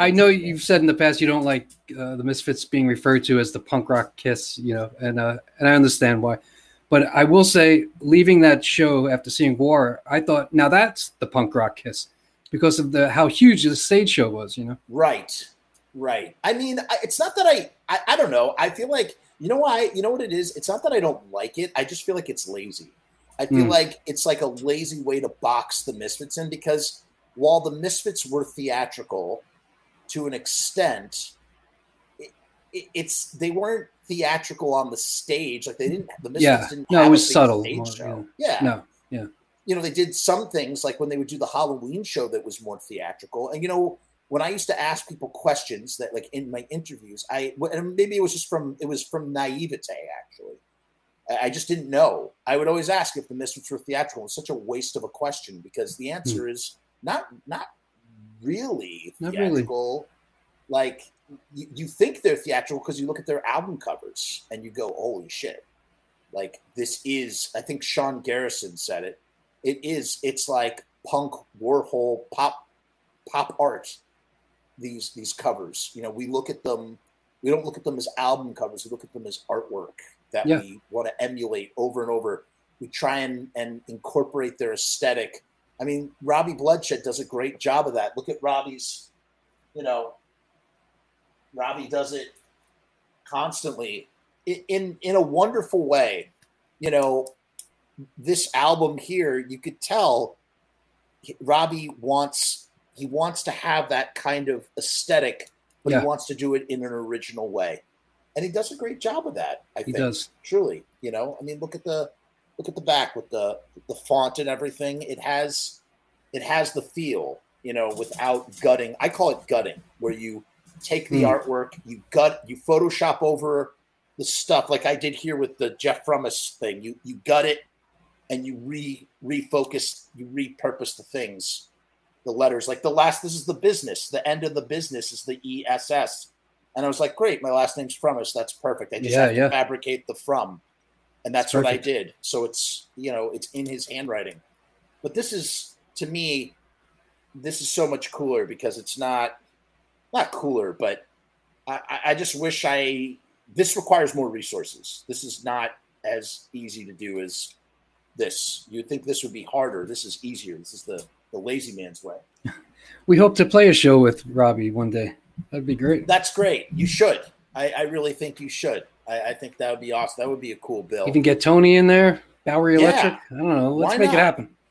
I know you've said in the past you don't like uh, the Misfits being referred to as the punk rock kiss, you know, and uh, and I understand why. But I will say, leaving that show after seeing War, I thought, now that's the punk rock kiss because of the how huge the stage show was, you know. Right, right. I mean, it's not that I, I, I don't know. I feel like you know why. You know what it is. It's not that I don't like it. I just feel like it's lazy. I feel Mm. like it's like a lazy way to box the Misfits in because while the Misfits were theatrical to an extent, it, it, it's they weren't theatrical on the stage. Like they didn't. The Misfits Yeah. didn't. No, it was subtle stage more, show. Yeah. No, yeah. you know, they did some things like when they would do the Halloween show that was more theatrical. And you know, when I used to ask people questions that, like in my interviews, I and maybe it was just from it was from naivete actually. I just didn't know. I would always ask if the Misfits were theatrical. It's such a waste of a question because the hmm. answer is not not really Not really. Like you, you think they're theatrical because you look at their album covers and you go, "Holy shit!" Like this is. I think Sean Garrison said it. It is. It's like punk Warhol pop pop art. These these covers. You know, we look at them. We don't look at them as album covers. We look at them as artwork that Yeah. we want to emulate over and over. We try and, and incorporate their aesthetic. I mean, Robbie Bloodshed does a great job of that. Look at Robbie's, you know, Robbie does it constantly in in a wonderful way. You know, this album here, you could tell Robbie wants he wants to have that kind of aesthetic, but Yeah. he wants to do it in an original way, and he does a great job of that. I He think does. truly. You know, I mean, look at the look at the back with the the font and everything. It has it has the feel. You know, without gutting. I call it gutting, where you take the Hmm. artwork, you gut, you Photoshop over the stuff, like I did here with the Jeff Frummas thing. You you gut it, and you re refocus, you repurpose the things, the letters. Like the last, this is the business. The end of the business is the E S S, and I was like, great, my last name's Frummas. That's perfect. I just Yeah, have to fabricate the from, and that's what I did. So it's you know it's in his handwriting, but this is to me, this is so much cooler because it's not not cooler, but I, I- I just wish I this requires more resources. This is not as easy to do as this. You'd think this would be harder. This is easier. This is the the lazy man's way. We hope to play a show with Robbie one day. That'd be great. That's great. You should. I, I really think you should. I, I think that would be awesome. That would be a cool bill. Even get Tony in there, Bowery Yeah. Electric. I don't know. Let's Why make not? it happen.